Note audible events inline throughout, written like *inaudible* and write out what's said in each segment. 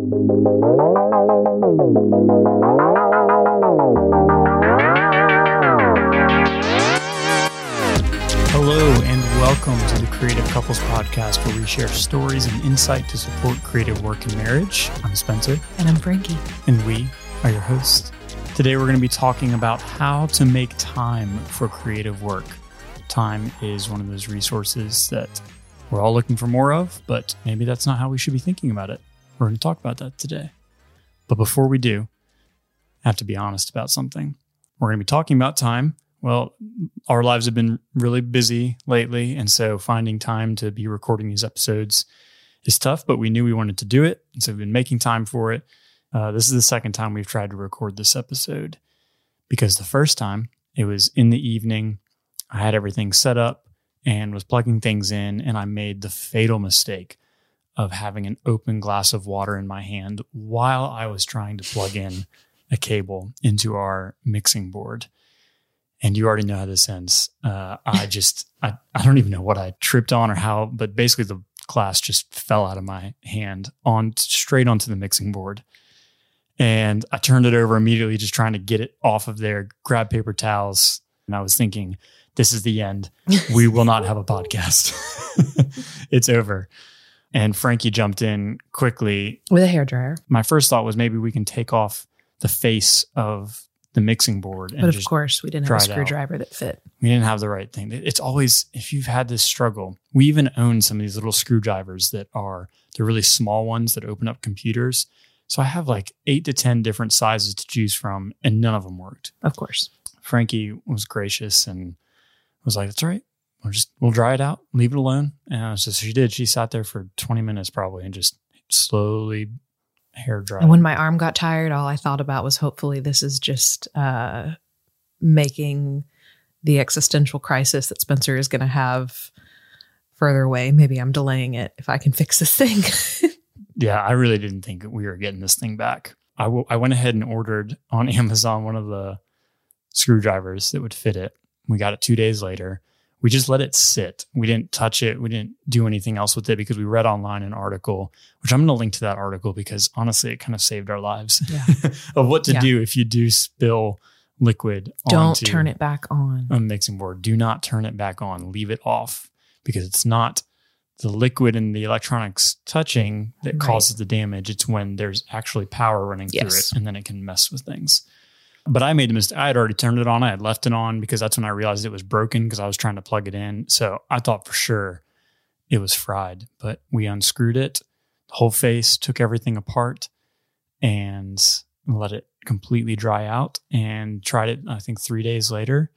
Hello, and welcome to the Creative Couples Podcast, where we share stories and insight to support creative work and marriage. I'm Spencer. And I'm Frankie. And we are your hosts. Today, we're going to be talking about how to make time for creative work. Time is one of those resources that we're all looking for more of, but maybe that's not how we should be thinking about it. We're going to talk about that today. But before we do, I have to be honest about something. We're going to be talking about time. Well, our lives have been really busy lately. And so finding time to be recording these episodes is tough, but we knew we wanted to do it. And so we've been making time for it. Uh, this is the second time we've tried to record this episode because the first time it was in the evening. I had everything set up and was plugging things in, and I made the fatal mistake of having an open glass of water in my hand while I was trying to plug in a cable into our mixing board. And you already know how this ends. Uh, I *laughs* just, I, I don't even know what I tripped on or how, but basically the glass just fell out of my hand on straight onto the mixing board. And I turned it over immediately, just trying to get it off of there, grab paper towels. And I was thinking, this is the end. *laughs* We will not have a podcast. *laughs* it's over. And Frankie jumped in quickly with a hair dryer. My first thought was maybe we can take off the face of the mixing board. but of course, we didn't have a screwdriver that fit. We didn't have the right thing. It's always if you've had this struggle. We even own some of these little screwdrivers that are the really small ones that open up computers. So I have like eight to ten different sizes to choose from, and none of them worked. Of course, Frankie was gracious and was like, "That's right we'll just we'll dry it out, leave it alone. And so she did. She sat there for 20 minutes probably and just slowly hair dry. And when my arm got tired, all I thought about was hopefully this is just uh, making the existential crisis that Spencer is going to have further away. Maybe I'm delaying it if I can fix this thing. *laughs* yeah, I really didn't think we were getting this thing back. I, w- I went ahead and ordered on *laughs* Amazon one of the screwdrivers that would fit it. We got it two days later we just let it sit. We didn't touch it. We didn't do anything else with it because we read online an article, which I'm going to link to that article because honestly, it kind of saved our lives yeah. *laughs* of what to yeah. do if you do spill liquid. Don't turn it back on a mixing board. Do not turn it back on. Leave it off because it's not the liquid and the electronics touching that right. causes the damage. It's when there's actually power running yes. through it and then it can mess with things. But I made the mistake. I had already turned it on. I had left it on because that's when I realized it was broken because I was trying to plug it in. So I thought for sure it was fried, but we unscrewed it, the whole face, took everything apart and let it completely dry out and tried it, I think, three days later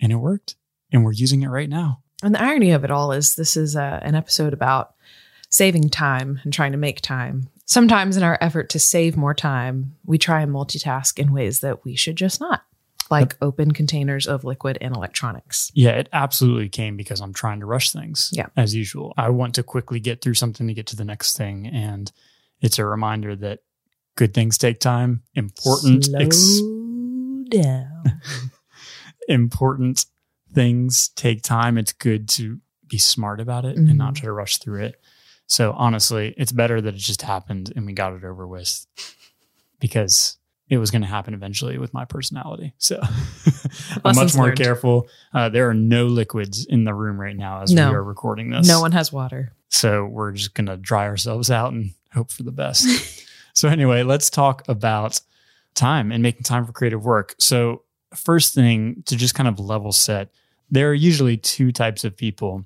and it worked. And we're using it right now. And the irony of it all is this is uh, an episode about saving time and trying to make time. Sometimes, in our effort to save more time, we try and multitask in ways that we should just not, like open containers of liquid and electronics. Yeah, it absolutely came because I'm trying to rush things. Yeah. As usual, I want to quickly get through something to get to the next thing. And it's a reminder that good things take time, important. Slow ex- down. *laughs* important things take time. It's good to be smart about it mm-hmm. and not mm-hmm. try to rush through it. So honestly, it's better that it just happened and we got it over with because it was going to happen eventually with my personality. So *laughs* I'm much more learned. careful. Uh, there are no liquids in the room right now as no. we are recording this. No one has water. So we're just going to dry ourselves out and hope for the best. *laughs* so anyway, let's talk about time and making time for creative work. So first thing to just kind of level set, there are usually two types of people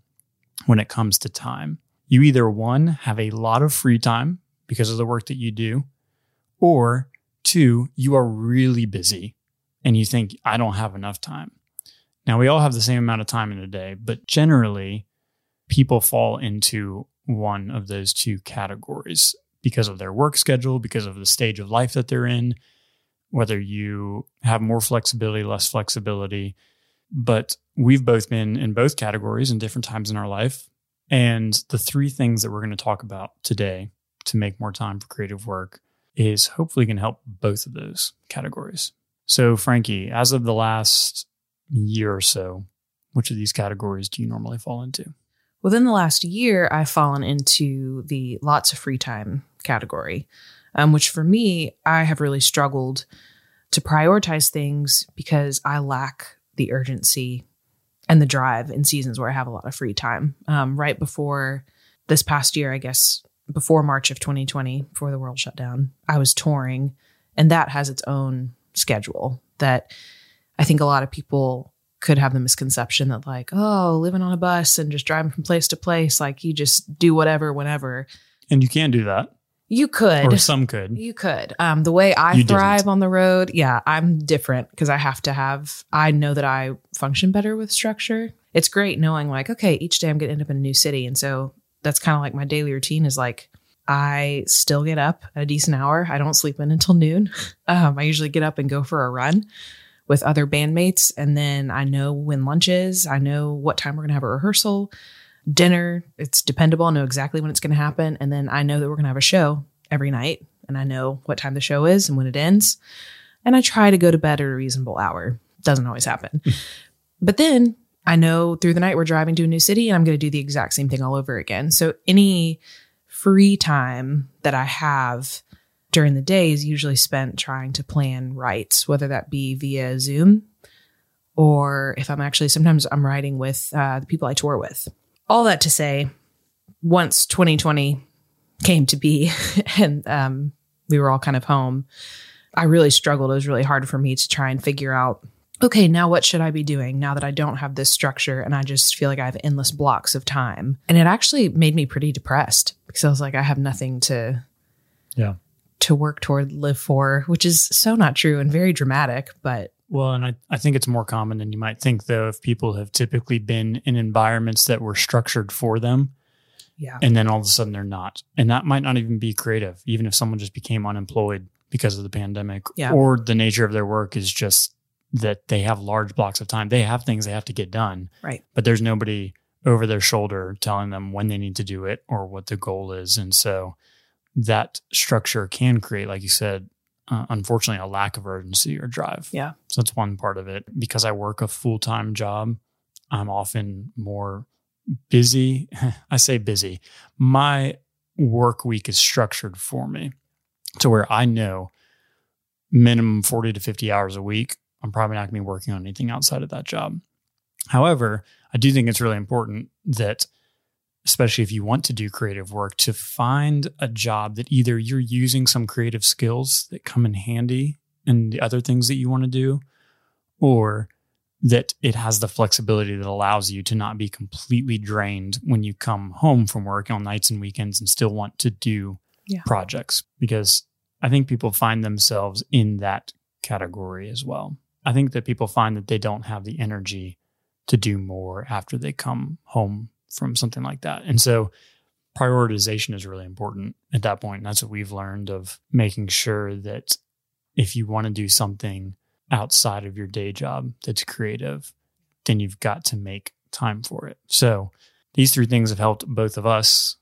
when it comes to time you either one, have a lot of free time because of the work that you do, or two, you are really busy and you think, I don't have enough time. Now, we all have the same amount of time in a day, but generally, people fall into one of those two categories because of their work schedule, because of the stage of life that they're in, whether you have more flexibility, less flexibility. But we've both been in both categories in different times in our life. And the three things that we're going to talk about today to make more time for creative work is hopefully going to help both of those categories. So, Frankie, as of the last year or so, which of these categories do you normally fall into? Within the last year, I've fallen into the lots of free time category, um, which for me, I have really struggled to prioritize things because I lack the urgency and the drive in seasons where I have a lot of free time. Um, right before this past year, I guess, before March of 2020, before the world shut down, I was touring, and that has its own schedule that I think a lot of people could have the misconception that, like, oh, living on a bus and just driving from place to place, like you just do whatever, whenever. And you can do that. You could. Or some could. You could. Um, the way I You thrive didn't. on the road, yeah, I'm different because I have to have, I know that I function better with structure. It's great knowing, like, okay, each day I'm going to end up in a new city. And so that's kind of like my daily routine is like, I still get up at a decent hour. I don't sleep in until noon. *laughs* Um, I usually get up and go for a run with other bandmates. And then I know when lunch is, I know what time we're going to have a rehearsal dinner it's dependable i know exactly when it's going to happen and then i know that we're going to have a show every night and i know what time the show is and when it ends and i try to go to bed at a reasonable hour. Doesn't always happen. But then i know through the night we're driving to a new city and i'm going to do the exact same thing all over again. So any free time that i have during the day is usually spent trying to plan writes whether that be via zoom or if i'm actually sometimes i'm writing with uh, the people i tour with all that to say, once 2020 came to be *laughs* and um, we were all kind of home, I really struggled. It was really hard for me to try and figure out okay, now what should I be doing now that I don't have this structure and I just feel like I have endless blocks of time? And it actually made me pretty depressed because I was like, I have nothing to Yeah. to work toward, live for, which is so not true and very dramatic, but Well, and I, I think it's more common than you might think, though, if people have typically been in environments that were structured for them yeah. and then all of a sudden they're not. And that might not even be creative, even if someone just became unemployed because of the pandemic Yeah. or the nature of their work is just that they have large blocks of time. They have things they have to get done, Right. but there's nobody over their shoulder telling them when they need to do it or what the goal is. And so that structure can create, like you said, uh, unfortunately, a lack of urgency or drive. Yeah. So that's one part of it. Because I work a full time job, I'm often more busy. *laughs* I say busy. My work week is structured for me to where I know minimum 40 to 50 hours a week. I'm probably not going to be working on anything outside of that job. However, I do think it's really important that, especially if you want to do creative work, to find a job that either you're using some creative skills that come in handy in the other things that you want to do, or that it has the flexibility that allows you to not be completely drained when you come home from work on nights and weekends and still want to do Yeah. projects. Because I think people find themselves in that category as well. I think that people find that they don't have the energy to do more after they come home from something like that. And so prioritization is really important at that point. And that's what we've learned of making sure that if you want to do something outside of your day job that's creative, then you've got to make time for it. So these three things have helped both of us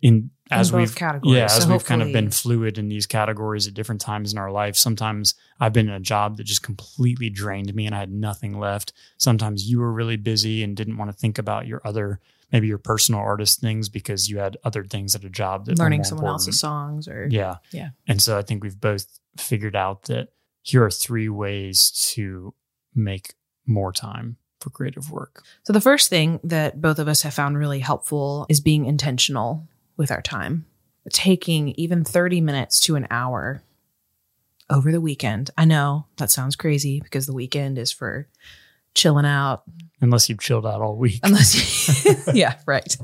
in as both we've categories. yeah So as we've kind of been fluid in these categories at different times in our life. Sometimes I've been in a job that just completely drained me and I had nothing left. Sometimes you were really busy and didn't want to think about your other maybe your personal artist things because you had other things at a job that were learning someone important. else's songs or Yeah. Yeah. And so I think we've both figured out that here are three ways to make more time for creative work. So, the first thing that both of us have found really helpful is being intentional with our time, taking even 30 minutes to an hour over the weekend. I know that sounds crazy because the weekend is for chilling out, Unless you've chilled out all week. unless, *laughs* *laughs* yeah, right.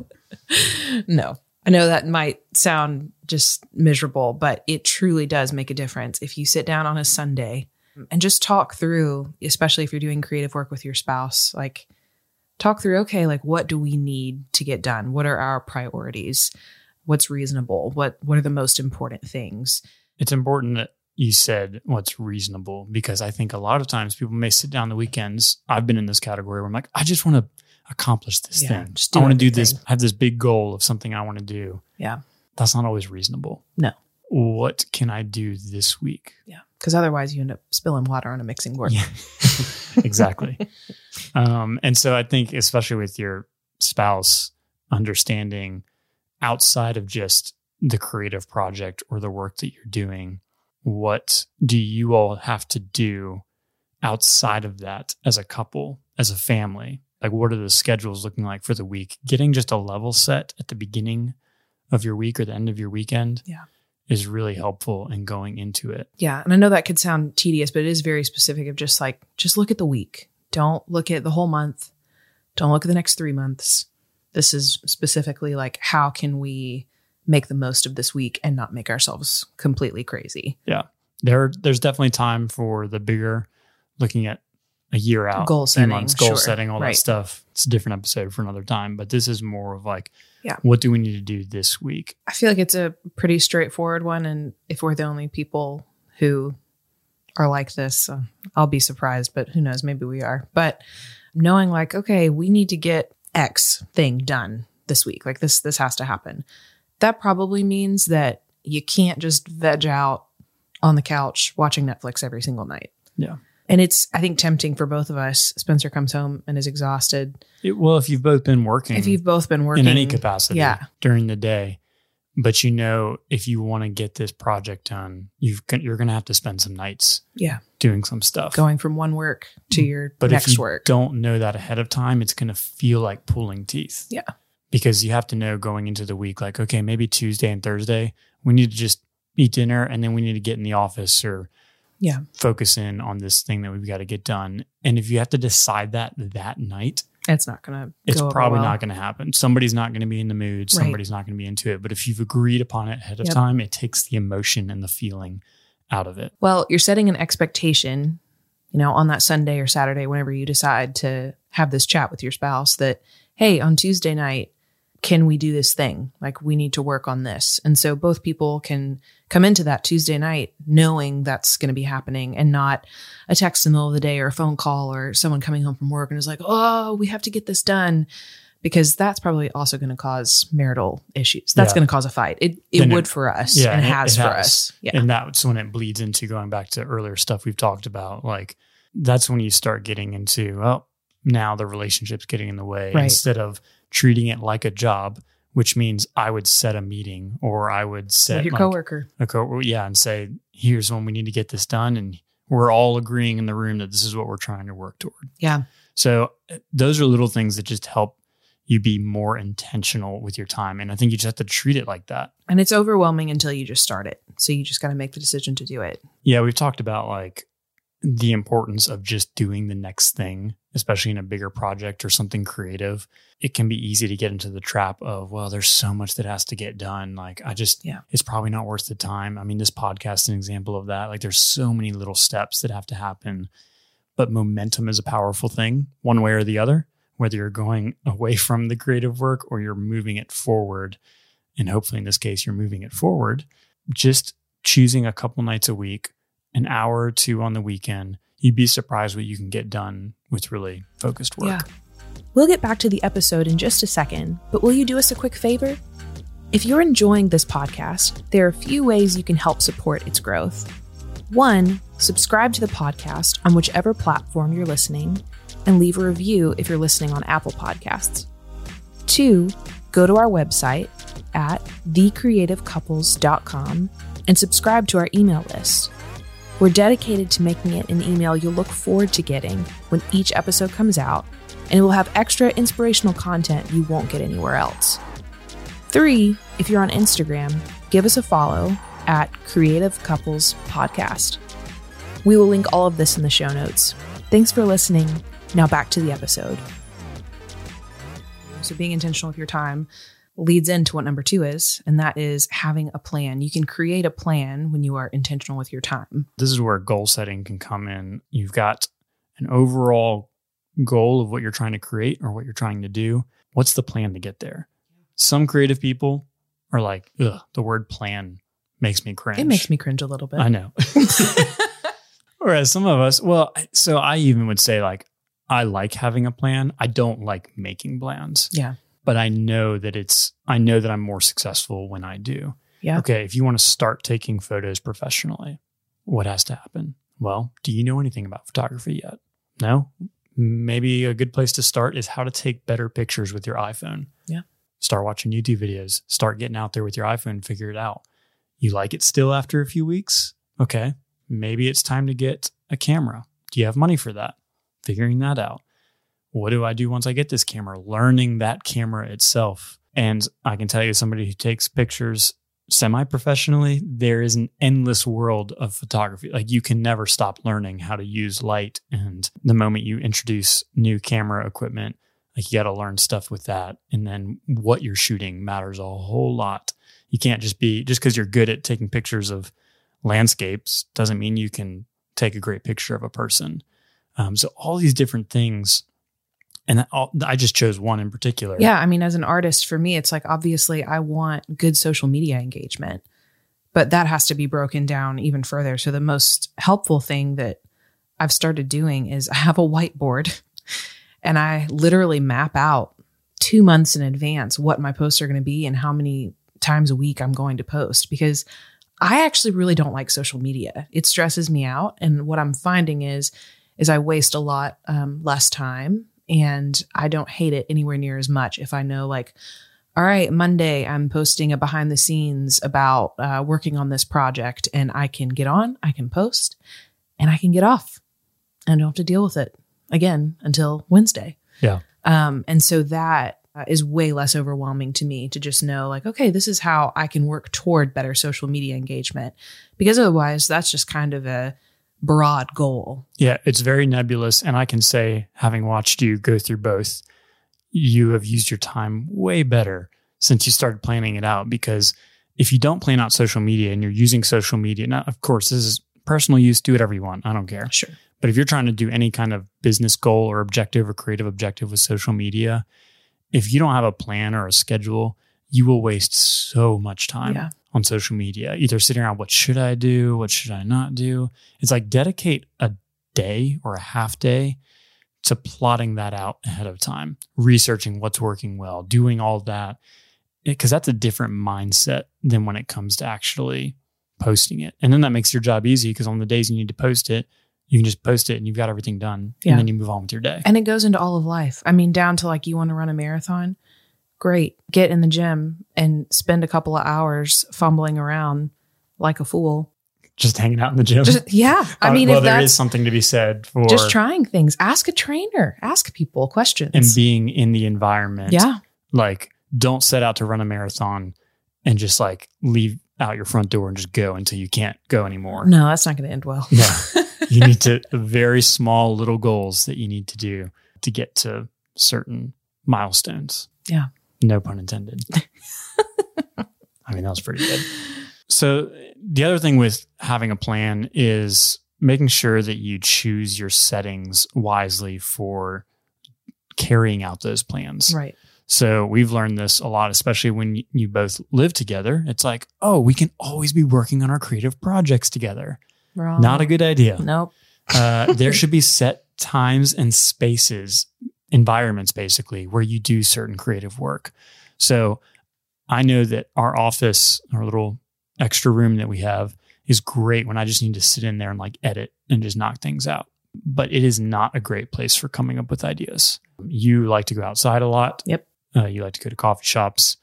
No, I know that might sound just miserable, but it truly does make a difference if you sit down on a Sunday and just talk through, especially if you're doing creative work with your spouse, like talk through, okay, like what do we need to get done? What are our priorities? What's reasonable? What what are the most important things? it's important that you said what's reasonable because I think a lot of times people may sit down the weekends. I've been in this category where I'm like, I just want to accomplish this Yeah, thing. I want to do this. I have this big goal of something I want to do. Yeah. That's not always reasonable. No. What can I do this week? Yeah. Because otherwise you end up spilling water on a mixing board. Yeah. *laughs* exactly. *laughs* um, and so I think, especially with your spouse, understanding outside of just the creative project or the work that you're doing, what do you all have to do outside of that as a couple, as a family? Like, what are the schedules looking like for the week? Getting just a level set at the beginning of your week or the end of your weekend Yeah. is really helpful in going into it. Yeah. And I know that could sound tedious, but it is very specific of just like, just look at the week. Don't look at the whole month. Don't look at the next three months. This is specifically like, how can we make the most of this week and not make ourselves completely crazy? Yeah. There, there's definitely time for the bigger looking at a year out, Goal setting, months, goal sure. setting, all Right. that stuff. It's a different episode for another time, but this is more of like, Yeah. what do we need to do this week? I feel like it's a pretty straightforward one. And if we're the only people who are like this, uh, I'll be surprised, but who knows? Maybe we are. But knowing like, okay, we need to get X thing done this week. Like this, this has to happen. That probably means that you can't just veg out on the couch watching Netflix every single night. Yeah. And it's, I think, tempting for both of us. Spencer comes home and is exhausted. It, well, if you've both been working, If you've both been working in any capacity yeah. during the day, but you know, if you want to get this project done, you've you're going to have to spend some nights Yeah. doing some stuff. going from one work to mm. your but next if you work. don't know that ahead of time, it's going to feel like pulling teeth. Yeah. Because you have to know going into the week, like, okay, maybe Tuesday and Thursday, we need to just eat dinner and then we need to get in the office or Yeah. focus in on this thing that we've got to get done. And if you have to decide that that night, It's not going to it's probably well. not going to happen. Somebody's not going to be in the mood. Right. Somebody's not going to be into it. But if you've agreed upon it ahead of Yep. time, it takes the emotion and the feeling out of it. Well, you're setting an expectation, you know, on that Sunday or Saturday, whenever you decide to have this chat with your spouse that, hey, on Tuesday night, can we do this thing? Like, we need to work on this. And so both people can come into that Tuesday night knowing that's going to be happening and not a text in the middle of the day or a phone call or someone coming home from work and is like, oh, we have to get this done. Because that's probably also going to cause marital issues. That's Yeah. going to cause a fight. It, it Then it- would for us Yeah, and it- has it for has. us. Yeah. And that's when it bleeds into going back to earlier stuff we've talked about. Like that's when you start getting into, oh, now the relationship's getting in the way Right. instead of treating it like a job, which means I would set a meeting or I would set With your like, coworker. a co- yeah, and say, here's when we need to get this done. And we're all agreeing in the room that this is what we're trying to work toward. Yeah. So uh, those are little things that just help you be more intentional with your time. And I think you just have to treat it like that. And it's overwhelming until you just start it. So you just got to make the decision to do it. Yeah, we've talked about like the importance of just doing the next thing, especially in a bigger project or something creative. It can be easy to get into the trap of, well, there's so much that has to get done. Like, I just, Yeah. it's probably not worth the time. I mean, this podcast is an example of that. Like, there's so many little steps that have to happen, but momentum is a powerful thing, one way or the other, whether you're going *laughs* away from the creative work or you're moving it forward. And hopefully, in this case, you're moving it forward. Just choosing a couple nights a week an hour or two on the weekend, you'd be surprised what you can get done with really focused work. Yeah. We'll get back to the episode in just a second, but will you do us a quick favor? If you're enjoying this podcast, there are a few ways you can help support its growth. One, subscribe to the podcast on whichever platform you're listening and leave a review if you're listening on Apple Podcasts. Two, go to our website at thecreativecouples.com and subscribe to our email list. We're dedicated to making it an email you'll look forward to getting when each episode comes out, and it will have extra inspirational content you won't get anywhere else. Three, if you're on Instagram, give us a follow at Creative Couples Podcast. We will link all of this in the show notes. Thanks for listening. Now back to the episode. So, being intentional with your time leads into what number two is, and that is having a plan. You can create a plan when you are intentional with your time. This is where goal setting can come in. You've got an overall goal of what you're trying to create or what you're trying to do. What's the plan to get there? Some creative people are like, ugh, the word plan makes me cringe. It makes me cringe a little bit. I know. *laughs* Whereas some of us, well, so I even would say like, I like having a plan. I don't like making plans. Yeah. But I know that it's, I know that I'm more successful when I do. Yeah. Okay. If you want to start taking photos professionally, what has to happen? Well, do you know anything about photography yet? No? Maybe a good place to start is how to take better pictures with your iPhone. Yeah. start watching YouTube videos, start getting out there with your iPhone, figure it out. You like it still after a few weeks? Okay, maybe it's time to get a camera. Do you have money for that? Figuring that out. What do I do once I get this camera? Learning that camera itself. And I can tell you, somebody who takes pictures semi professionally, there is an endless world of photography. Like you can never stop learning how to use light. And the moment you introduce new camera equipment, like you got to learn stuff with that. And then what you're shooting matters a whole lot. You can't just be, just because you're good at taking pictures of landscapes doesn't mean you can take a great picture of a person. Um, so all these different things and I just chose one in particular. Yeah, I mean, as an artist, for me, it's like obviously I want good social media engagement, but that has to be broken down even further. So the most helpful thing that I've started doing is I have a whiteboard, *laughs* and I literally map out two months in advance what my posts are going to be and how many times a week I'm going to post because I actually really don't like social media. It stresses me out, and what I'm finding is is I waste a lot um, less time and I don't hate it anywhere near as much if I know like all right, Monday, I'm posting a behind the scenes about uh, working on this project, and I can get on, I can post, and I can get off and don't have to deal with it again until Wednesday. Yeah. Um, and so that uh, is way less overwhelming to me to just know, like, okay, this is how I can work toward better social media engagement. Because otherwise, that's just kind of a broad goal. Yeah, it's very nebulous. And I can say, having watched you go through both, you have used your time way better since you started planning it out. Because if you don't plan out social media and you're using social media, now, of course, this is personal use, do whatever you want. I don't care. Sure. But if you're trying to do any kind of business goal or objective or creative objective with social media, if you don't have a plan or a schedule, you will waste so much time. Yeah on social media, either sitting around, what should I do? What should I not do? It's like dedicate a day or a half day to plotting that out ahead of time, researching what's working well, doing all that. Because that's a different mindset than when it comes to actually posting it. And then that makes your job easy because on the days you need to post it, you can just post it and you've got everything done. Yeah. And then you move on with your day. And it goes into all of life. I mean, down to like you want to run a marathon great. Get in the gym and spend a couple of hours fumbling around like a fool. Just hanging out in the gym. Just, yeah. I uh, mean, well, there is something to be said for just trying things. Ask a trainer, ask people questions. And being in the environment. Yeah. Like, don't set out to run a marathon and just like leave out your front door and just go until you can't go anymore. No, that's not going to end well. Yeah. *laughs* you need to very small little goals that you need to do to get to certain milestones. Yeah. No pun intended. *laughs* I mean, that was pretty good. So, the other thing with having a plan is making sure that you choose your settings wisely for carrying out those plans. Right. So, we've learned this a lot, especially when you both live together. It's like, oh, we can always be working on our creative projects together. Wrong. Not a good idea. Nope. uh, there *laughs* should be set times and spaces environments basically where you do certain creative work. So I know that our office, our little extra room that we have is great when I just need to sit in there and like edit and just knock things out. But it is not a great place for coming up with ideas. You like to go outside a lot. Yep. Uh, you like to go to coffee shops,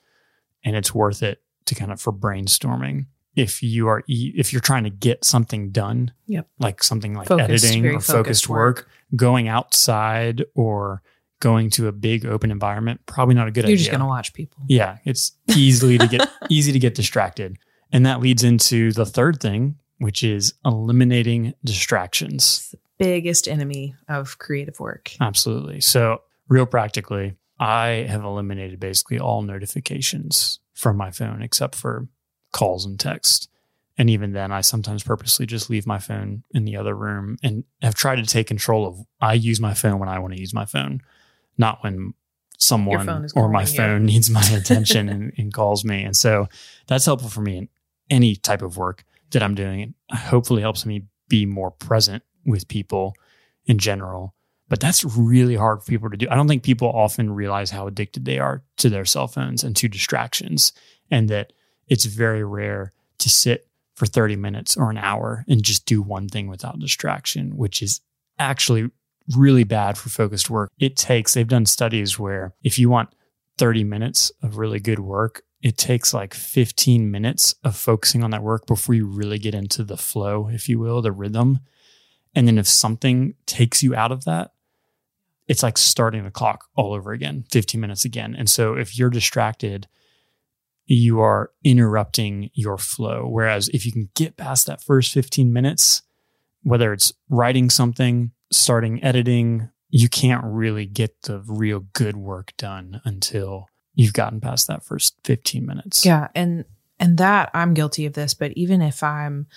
and it's worth it to kind of for brainstorming. If you are if you're trying to get something done, yep, like something like focused, editing or focused, focused work, work, going outside or going to a big open environment, probably not a good You're idea. You're just going to watch people. Yeah, it's easily to get *laughs* easy to get distracted. And that leads into the third thing, which is eliminating distractions. biggest enemy of creative work. Absolutely. So, real practically, I have eliminated basically all notifications from my phone except for calls and text. And even then, I sometimes purposely just leave my phone in the other room and have tried to take control of. I use my phone when I want to use my phone not when someone or my phone needs my *laughs* attention and, and, calls me. And so that's helpful for me in any type of work that I'm doing. It hopefully helps me be more present with people in general. But that's really hard for people to do. I don't think people often realize how addicted they are to their cell phones and to distractions, and that it's very rare to sit for 30 minutes or an hour and just do one thing without distraction, which is actually really bad for focused work. It takes, they've done studies where if you want 30 minutes of really good work, it takes like 15 minutes of focusing on that work before you really get into the flow, if you will, the rhythm. And then if something takes you out of that, it's like starting the clock all over again, 15 minutes again. And so if you're distracted, you are interrupting your flow. Whereas if you can get past that first 15 minutes, whether it's writing something, starting editing, you can't really get the real good work done until you've gotten past that first 15 minutes. Yeah. And, and that I'm guilty of this, but even if I'm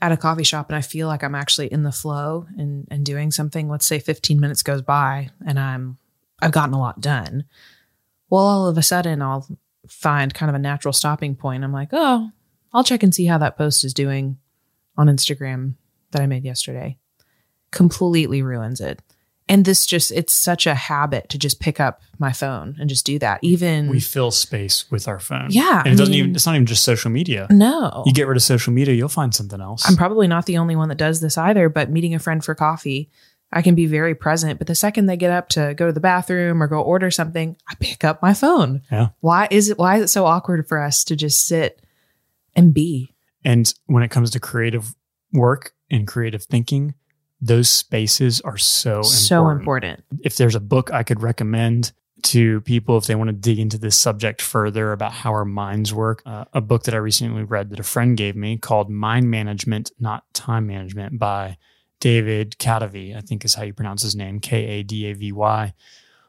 at a coffee shop and I feel like I'm actually in the flow and, and doing something, let's say 15 minutes goes by and I'm, I've gotten a lot done. Well, all of a sudden I'll find kind of a natural stopping point. I'm like, oh, I'll check and see how that post is doing on Instagram that I made yesterday. Completely ruins it. And this just, it's such a habit to just pick up my phone and just do that. Even we fill space with our phone. Yeah. And it doesn't even, it's not even just social media. No. You get rid of social media, you'll find something else. I'm probably not the only one that does this either, but meeting a friend for coffee, I can be very present. But the second they get up to go to the bathroom or go order something, I pick up my phone. Yeah. Why is it why is it so awkward for us to just sit and be? And when it comes to creative work and creative thinking, those spaces are so So important. important. If there's a book I could recommend to people if they want to dig into this subject further about how our minds work, uh, a book that I recently read that a friend gave me called Mind Management, Not Time Management by David Kadavy, I think is how you pronounce his name, K A D A V Y.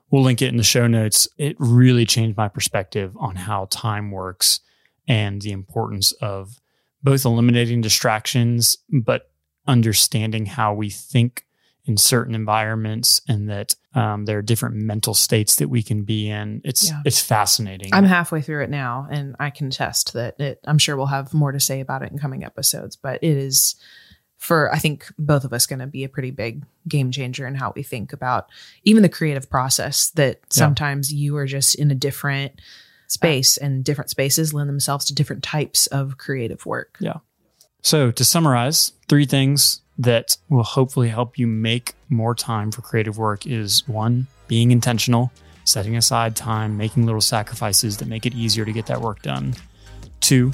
We'll link it in the show notes. It really changed my perspective on how time works and the importance of both eliminating distractions, but understanding how we think in certain environments and that um, there are different mental states that we can be in. It's Yeah. it's fascinating. I'm halfway through it now and I can test that it I'm sure we'll have more to say about it in coming episodes, but it is for I think both of us going to be a pretty big game changer in how we think about even the creative process that sometimes you are just in a different space uh, and different spaces lend themselves to different types of creative work. Yeah. So, to summarize, three things that will hopefully help you make more time for creative work is one, being intentional, setting aside time, making little sacrifices that make it easier to get that work done. Two,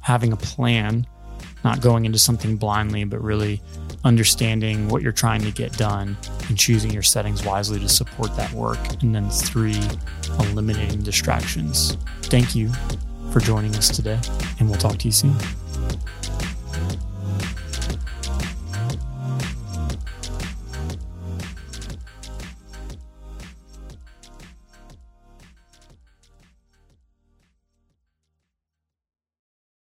having a plan, not going into something blindly, but really understanding what you're trying to get done and choosing your settings wisely to support that work. And then three, eliminating distractions. Thank you for joining us today, and we'll talk to you soon.